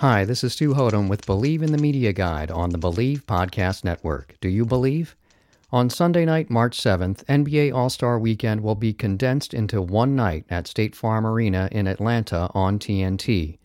Hi, this is Stu Hothem with Bleav in the Media Guide on the Bleav Podcast Network. Do you believe? On Sunday night, March 7th, NBA All Star Weekend will be condensed into one night at State Farm Arena in Atlanta on TNT.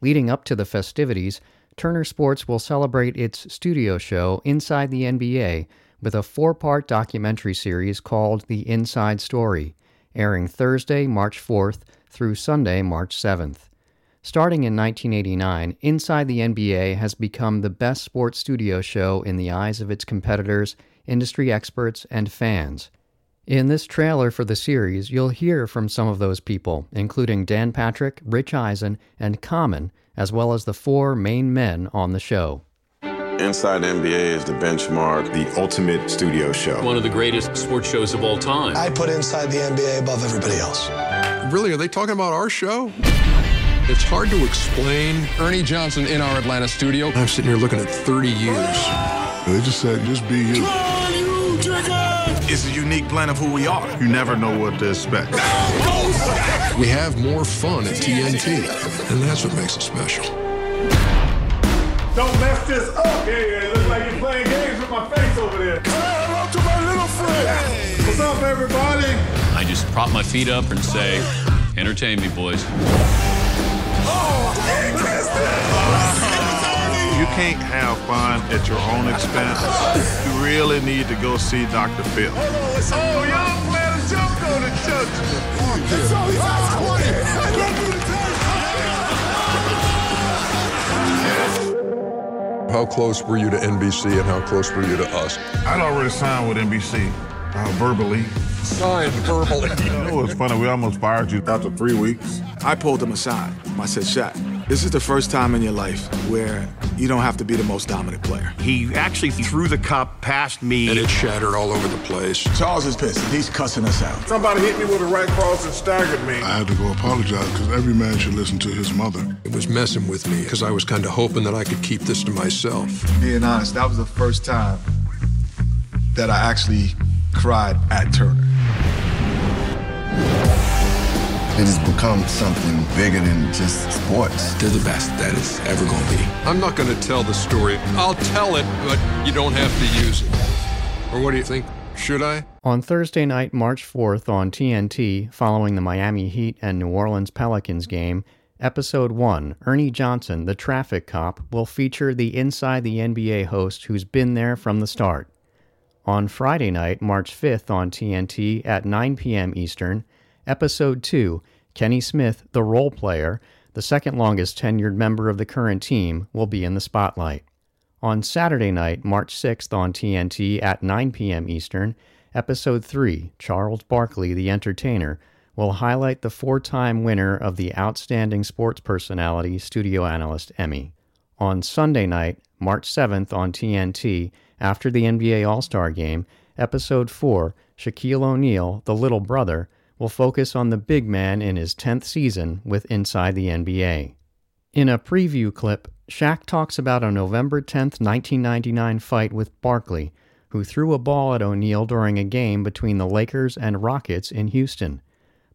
Leading up to the festivities, Turner Sports will celebrate its studio show Inside the NBA with a four part documentary series called The Inside Story, airing Thursday, March 4th through Sunday, March 7th. Starting in 1989, Inside the NBA has become the best sports studio show in the eyes of its competitors industry experts, and fans. In this trailer for the series, you'll hear from some of those people, including Dan Patrick, Rich Eisen, and Common, as well as the four main men on the show. Inside NBA is the benchmark, the ultimate studio show. One of the greatest sports shows of all time. I put Inside the NBA above everybody else. Really, are they talking about our show? It's hard to explain. Ernie Johnson in our Atlanta studio. I'm sitting here looking at 30 years. They just said, just be you. It's a unique blend of who we are. You never know what to expect. We have more fun at TNT, and that's what makes it special. Don't mess this up. Yeah, yeah, it looks like you're playing games with my face over there. Hello to my little friend. Hey. What's up, everybody? I just prop my feet up and say, entertain me, boys. You can't have fun at your own expense. You really need to go see Dr. Phil. Oh, y'all plan a jump on the judge. It's only 20. How close were you to NBC and how close were you to us? I'd already signed with NBC uh, verbally. Signed verbally. you know what's funny? We almost fired you after three weeks. I pulled him aside. I said, Shaq, this is the first time in your life where you don't have to be the most dominant player. He actually threw the cup past me. And it shattered all over the place. Charles is pissed. He's cussing us out. Somebody hit me with a right cross and staggered me. I had to go apologize because every man should listen to his mother. It was messing with me because I was kind of hoping that I could keep this to myself. Being honest, that was the first time that I actually cried at Turner. It has become something bigger than just sports. They're the best that is ever going to be. I'm not going to tell the story. I'll tell it, but you don't have to use it. Or what do you think? Should I? On Thursday night, March 4th on TNT, following the Miami Heat and New Orleans Pelicans game, Episode 1, Ernie Johnson, the traffic cop, will feature the Inside the NBA host who's been there from the start. On Friday night, March 5th on TNT at 9 p.m. Eastern, Episode 2 Kenny Smith, the role player, the second longest tenured member of the current team, will be in the spotlight. On Saturday night, March 6th on TNT at 9 p.m. Eastern, Episode 3 Charles Barkley, the Entertainer, will highlight the four time winner of the Outstanding Sports Personality Studio Analyst Emmy. On Sunday night, March 7th on TNT, after the NBA All Star Game, Episode 4 Shaquille O'Neal, the Little Brother, will focus on the big man in his 10th season with Inside the NBA. In a preview clip, Shaq talks about a November 10, 1999 fight with Barkley, who threw a ball at O'Neal during a game between the Lakers and Rockets in Houston.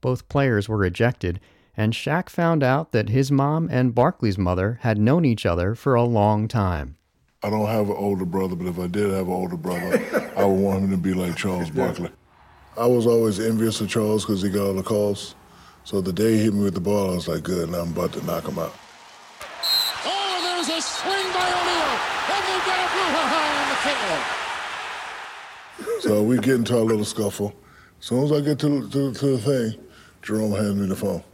Both players were ejected, and Shaq found out that his mom and Barkley's mother had known each other for a long time. I don't have an older brother, but if I did have an older brother, I would want him to be like Charles Barkley. I was always envious of Charles because he got all the calls. So the day he hit me with the ball, I was like, good, now I'm about to knock him out. Oh, there's a swing by O'Neal. And they get a on the So we get into our little scuffle. As soon as I get to, to, to the thing, Jerome hands me the phone.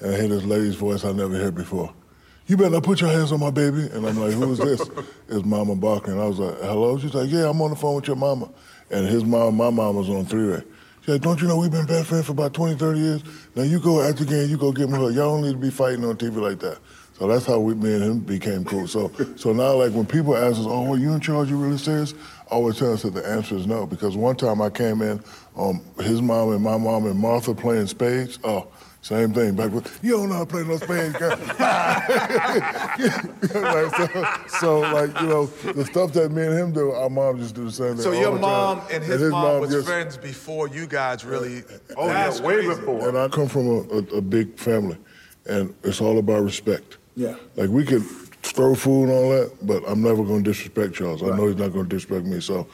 And I hear this lady's voice I never heard before. You better not put your hands on my baby. And I'm like, who is this? it's Mama Barker. And I was like, hello? She's like, yeah, I'm on the phone with your mama. And his mom, my mom was on three-way. She said, don't you know we've been best friends for about 20, 30 years? Now you go after the game, you go get me her. Y'all don't need to be fighting on TV like that. So that's how we, me and him became cool. So, so now, like when people ask us, "Oh, are you in charge? You really serious?" I always tell us that the answer is no. Because one time I came in, um, his mom and my mom and Martha playing spades. Oh, same thing. Back with, you don't know how to play no spades, girl. like, so, so, like, you know, the stuff that me and him do, our mom just do the same thing. So your mom and his, and his, mom, mom was just, friends before you guys really. Oh, yeah, way before. And I come from a, a, a big family, and it's all about respect. Yeah. Like we could throw food and all that, but I'm never going to disrespect Charles. Right. I know he's not going to disrespect me. So,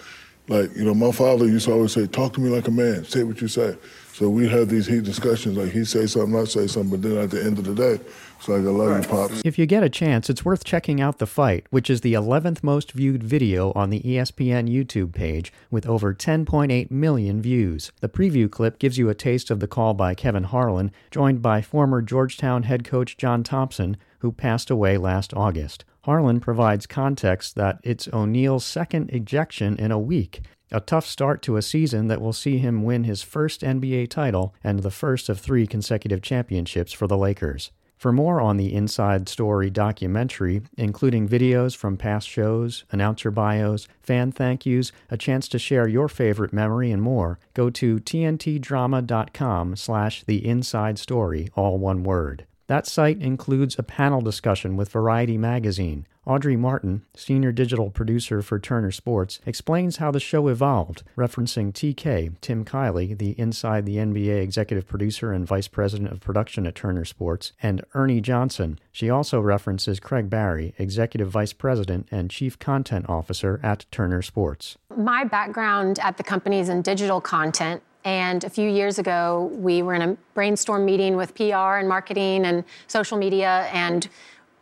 like, you know, my father used to always say, talk to me like a man. Say what you say. So we have these heat discussions, like he say something, I say something, but then at the end of the day, it's like I love right. you, pops. If you get a chance, it's worth checking out the fight, which is the 11th most viewed video on the ESPN YouTube page with over 10.8 million views. The preview clip gives you a taste of the call by Kevin Harlan, joined by former Georgetown head coach John Thompson, who passed away last August. Harlan provides context that it's O'Neal's second ejection in a week a tough start to a season that will see him win his first NBA title and the first of three consecutive championships for the Lakers. For more on the Inside Story documentary, including videos from past shows, announcer bios, fan thank yous, a chance to share your favorite memory, and more, go to tntdrama.com slash the inside story, all one word. That site includes a panel discussion with Variety magazine. Audrey Martin, senior digital producer for Turner Sports, explains how the show evolved, referencing TK, Tim Kiely, the Inside the NBA executive producer and vice president of production at Turner Sports, and Ernie Johnson. She also references Craig Barry, executive vice president and chief content officer at Turner Sports. My background at the company is in digital content and a few years ago, we were in a brainstorm meeting with PR and marketing and social media, and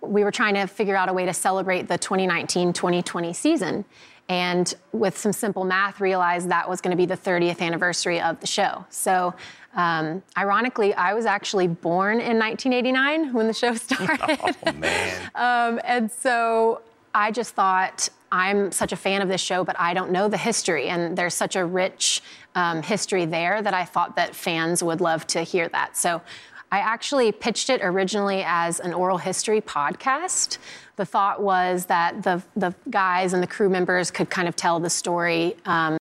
we were trying to figure out a way to celebrate the 2019 2020 season. And with some simple math, realized that was going to be the 30th anniversary of the show. So, um, ironically, I was actually born in 1989 when the show started. Oh, man. um, and so I just thought, I'm such a fan of this show, but I don't know the history. And there's such a rich um, history there that I thought that fans would love to hear that. So I actually pitched it originally as an oral history podcast. The thought was that the, the guys and the crew members could kind of tell the story um,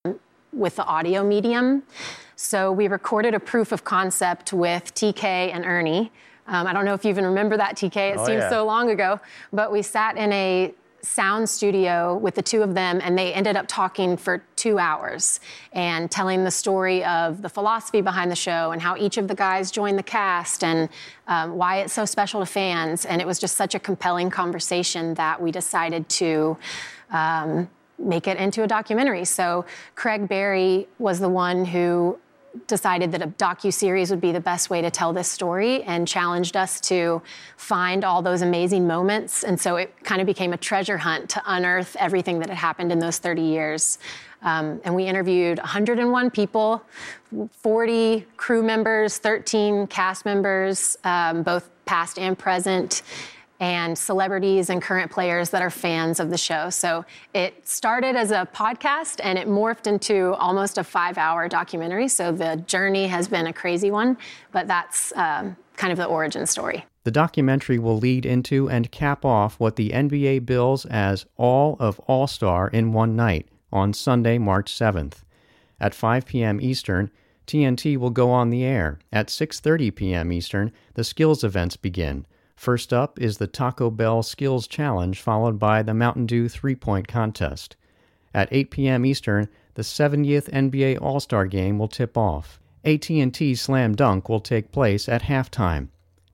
with the audio medium. So we recorded a proof of concept with TK and Ernie. Um, I don't know if you even remember that, TK. It oh, seems yeah. so long ago. But we sat in a sound studio with the two of them, and they ended up talking for two hours and telling the story of the philosophy behind the show and how each of the guys joined the cast and um, why it's so special to fans. And it was just such a compelling conversation that we decided to. Um, make it into a documentary. So Craig Barry was the one who decided that a docu series would be the best way to tell this story and challenged us to find all those amazing moments. And so it kind of became a treasure hunt to unearth everything that had happened in those 30 years. Um, and we interviewed 101 people 40 crew members 13 cast members um, both past and present and celebrities and current players that are fans of the show. So it started as a podcast and it morphed into almost a five hour documentary. So the journey has been a crazy one, but that's um, kind of the origin story. The documentary will lead into and cap off what the NBA bills as All of All Star in one night on Sunday, March 7th. At 5 p.m. Eastern, TNT will go on the air. At 6:30 p.m. Eastern, the skills events begin. First up is the Taco Bell Skills Challenge, followed by the Mountain Dew three point contest. At 8 p.m. Eastern, the 70th NBA All-Star Game will tip off. AT&T Slam Dunk will take place at halftime.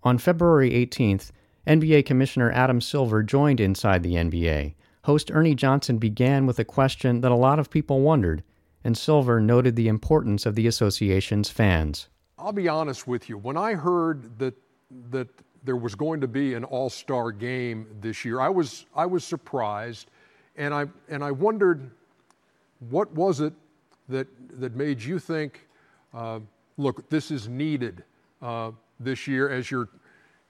On February 18th, NBA Commissioner Adam Silver joined Inside the NBA. Host Ernie Johnson began with a question that a lot of people wondered, and Silver noted the importance of the association's fans. I'll be honest with you. When I heard that that there was going to be an all-star game this year, I was I was surprised, and I and I wondered what was it that that made you think, uh, look, this is needed uh, this year as you're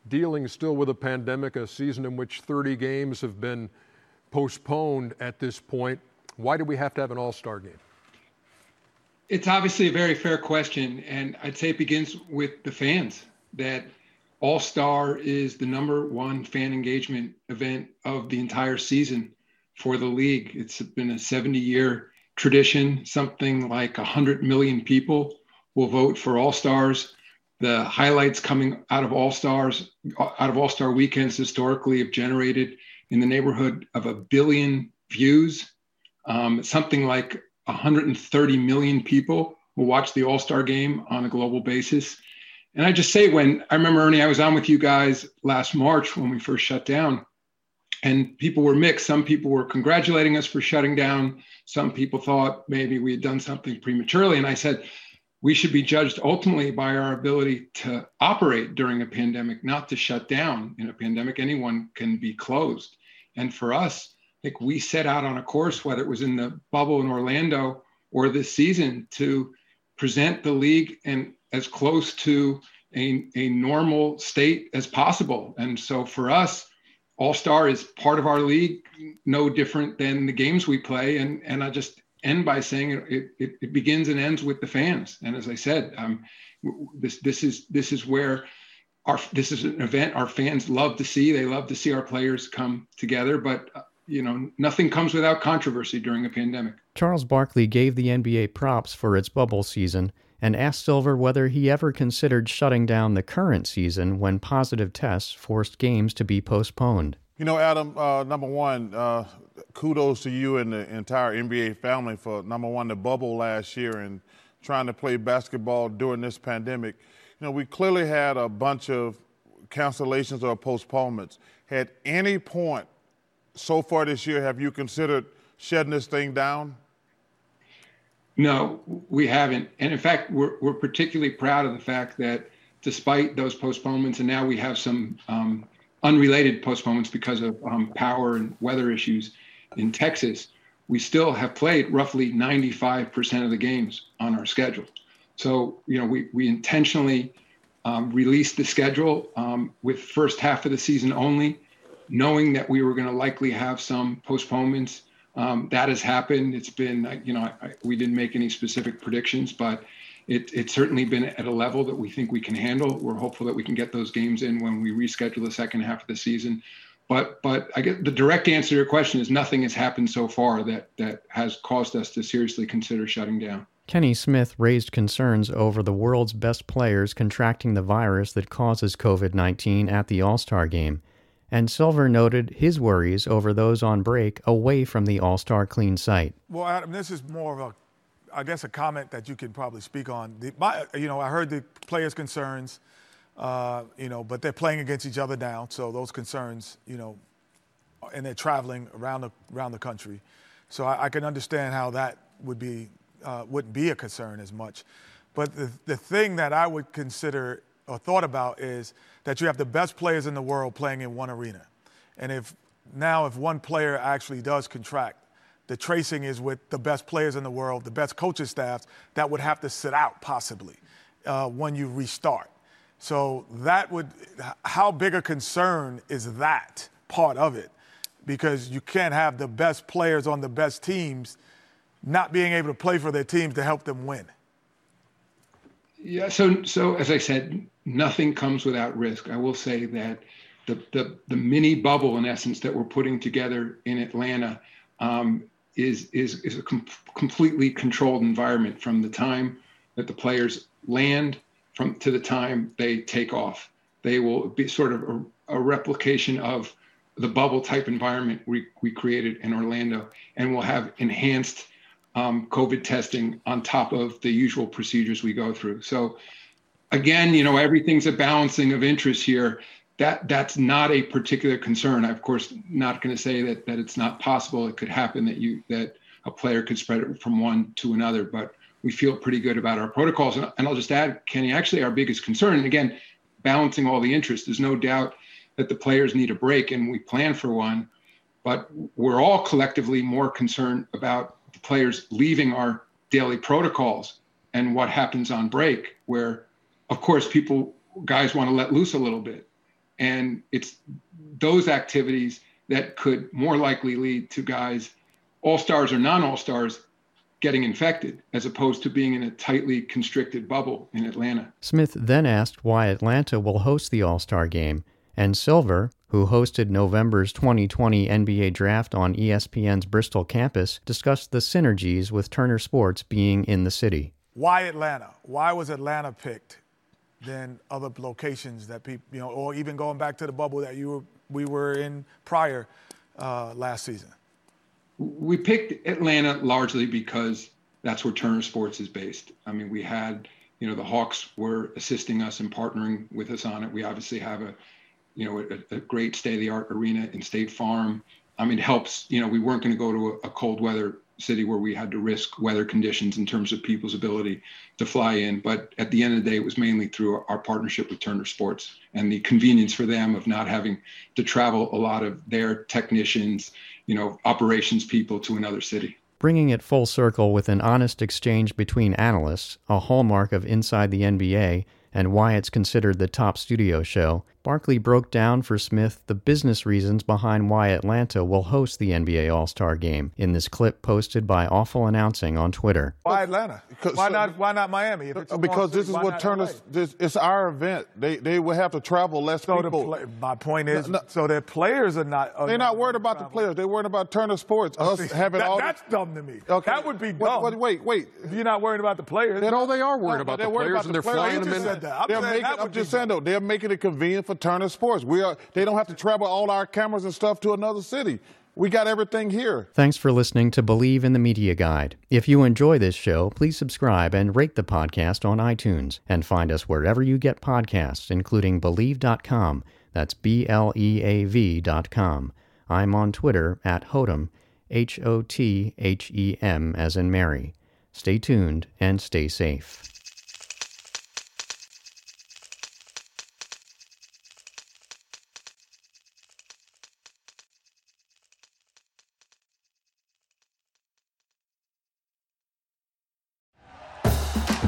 dealing still with a pandemic, a season in which 30 games have been postponed at this point. Why do we have to have an all-star game? It's obviously a very fair question, and I'd say it begins with the fans. That All Star is the number one fan engagement event of the entire season for the league. It's been a 70 year tradition. Something like 100 million people will vote for All Stars. The highlights coming out of All Stars, out of All Star weekends historically have generated in the neighborhood of a billion views. Um, something like 130 million people will watch the All Star game on a global basis. And I just say, when I remember, Ernie, I was on with you guys last March when we first shut down, and people were mixed. Some people were congratulating us for shutting down. Some people thought maybe we had done something prematurely. And I said, we should be judged ultimately by our ability to operate during a pandemic, not to shut down. In a pandemic, anyone can be closed. And for us, think we set out on a course, whether it was in the bubble in Orlando or this season, to present the league and as close to a, a normal state as possible. And so for us, All Star is part of our league, no different than the games we play. And and I just end by saying it, it, it begins and ends with the fans. And as I said, um, this this is this is where our this is an event our fans love to see. They love to see our players come together, but you know, nothing comes without controversy during a pandemic. Charles Barkley gave the NBA props for its bubble season and asked Silver whether he ever considered shutting down the current season when positive tests forced games to be postponed. You know, Adam, uh, number one, uh, kudos to you and the entire NBA family for number one, the bubble last year and trying to play basketball during this pandemic. You know, we clearly had a bunch of cancellations or postponements. At any point so far this year, have you considered shutting this thing down? No, we haven't. And in fact, we're, we're particularly proud of the fact that despite those postponements, and now we have some um, unrelated postponements because of um, power and weather issues in Texas, we still have played roughly 95% of the games on our schedule. So, you know, we, we intentionally um, released the schedule um, with first half of the season only knowing that we were going to likely have some postponements. Um, that has happened. It's been, you know, I, we didn't make any specific predictions, but it, it's certainly been at a level that we think we can handle. We're hopeful that we can get those games in when we reschedule the second half of the season. But, but I get the direct answer to your question is nothing has happened so far that, that has caused us to seriously consider shutting down. Kenny Smith raised concerns over the world's best players contracting the virus that causes COVID 19 at the All Star game and Silver noted his worries over those on break away from the All Star Clean site. Well, Adam, this is more of a, I guess, a comment that you can probably speak on. The, my, you know, I heard the players' concerns, uh, you know, but they're playing against each other now, so those concerns, you know, and they're traveling around the around the country, so I, I can understand how that would be uh, wouldn't be a concern as much. But the the thing that I would consider or thought about is that you have the best players in the world playing in one arena. And if now, if one player actually does contract, the tracing is with the best players in the world, the best coaching staffs that would have to sit out possibly uh, when you restart. So that would, how big a concern is that part of it? Because you can't have the best players on the best teams not being able to play for their teams to help them win. Yeah. So, so as I said, nothing comes without risk. I will say that the the, the mini bubble, in essence, that we're putting together in Atlanta um, is is is a com- completely controlled environment from the time that the players land from to the time they take off. They will be sort of a, a replication of the bubble type environment we, we created in Orlando, and we'll have enhanced um, COVID testing on top of the usual procedures we go through. So again, you know, everything's a balancing of interests here. That that's not a particular concern. I'm of course not going to say that that it's not possible. It could happen that you that a player could spread it from one to another. But we feel pretty good about our protocols. And, and I'll just add, Kenny, actually, our biggest concern, and again, balancing all the interests, there's no doubt that the players need a break, and we plan for one. But we're all collectively more concerned about the players leaving our daily protocols and what happens on break, where, of course, people, guys want to let loose a little bit. And it's those activities that could more likely lead to guys, all stars or non all stars, getting infected as opposed to being in a tightly constricted bubble in Atlanta. Smith then asked why Atlanta will host the All Star game, and Silver, who hosted November's 2020 NBA draft on ESPN's Bristol campus, discussed the synergies with Turner Sports being in the city. Why Atlanta? Why was Atlanta picked than other locations that people, you know, or even going back to the bubble that you were, we were in prior uh, last season? We picked Atlanta largely because that's where Turner Sports is based. I mean, we had, you know, the Hawks were assisting us and partnering with us on it. We obviously have a, you know, a, a great state-of-the-art arena in State Farm. I mean, it helps. You know, we weren't going to go to a, a cold weather city where we had to risk weather conditions in terms of people's ability to fly in. But at the end of the day, it was mainly through our partnership with Turner Sports and the convenience for them of not having to travel a lot of their technicians, you know, operations people to another city. Bringing it full circle with an honest exchange between analysts, a hallmark of Inside the NBA, and why it's considered the top studio show, Barkley broke down for Smith the business reasons behind why Atlanta will host the NBA All Star Game in this clip posted by Awful Announcing on Twitter. Why Atlanta? why not? Why not Miami? because this is what Turner's. This, it's our event. They they will have to travel less so people. Play, my point is, no, no, so their players are not. Are they're not worried about travel. the players. They're worried about Turner Sports. Us see, having that, all. That's dumb to me. Okay. That would be dumb. Wait, wait, wait. If you're not worried about the players, then all they are worried about the players, and they're flying them in. They're making. I'm just saying though, they're making it convenient for Turner Sports. We are. They don't have to travel all our cameras and stuff to another city. We got everything here. Thanks for listening to Bleav in the Media Guide. If you enjoy this show, please subscribe and rate the podcast on iTunes and find us wherever you get podcasts, including Bleav.com. That's B L E A V.com. I'm on Twitter at Hothem, H O T H E M as in Mary. Stay tuned and stay safe.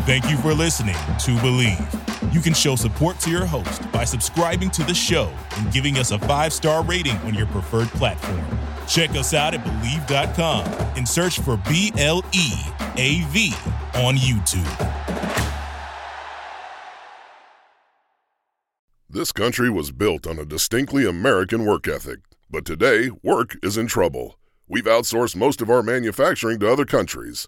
Thank you for listening to Bleav. You can show support to your host by subscribing to the show and giving us a five star rating on your preferred platform. Check us out at Bleav.com and search for B L E A V on YouTube. This country was built on a distinctly American work ethic, but today work is in trouble. We've outsourced most of our manufacturing to other countries.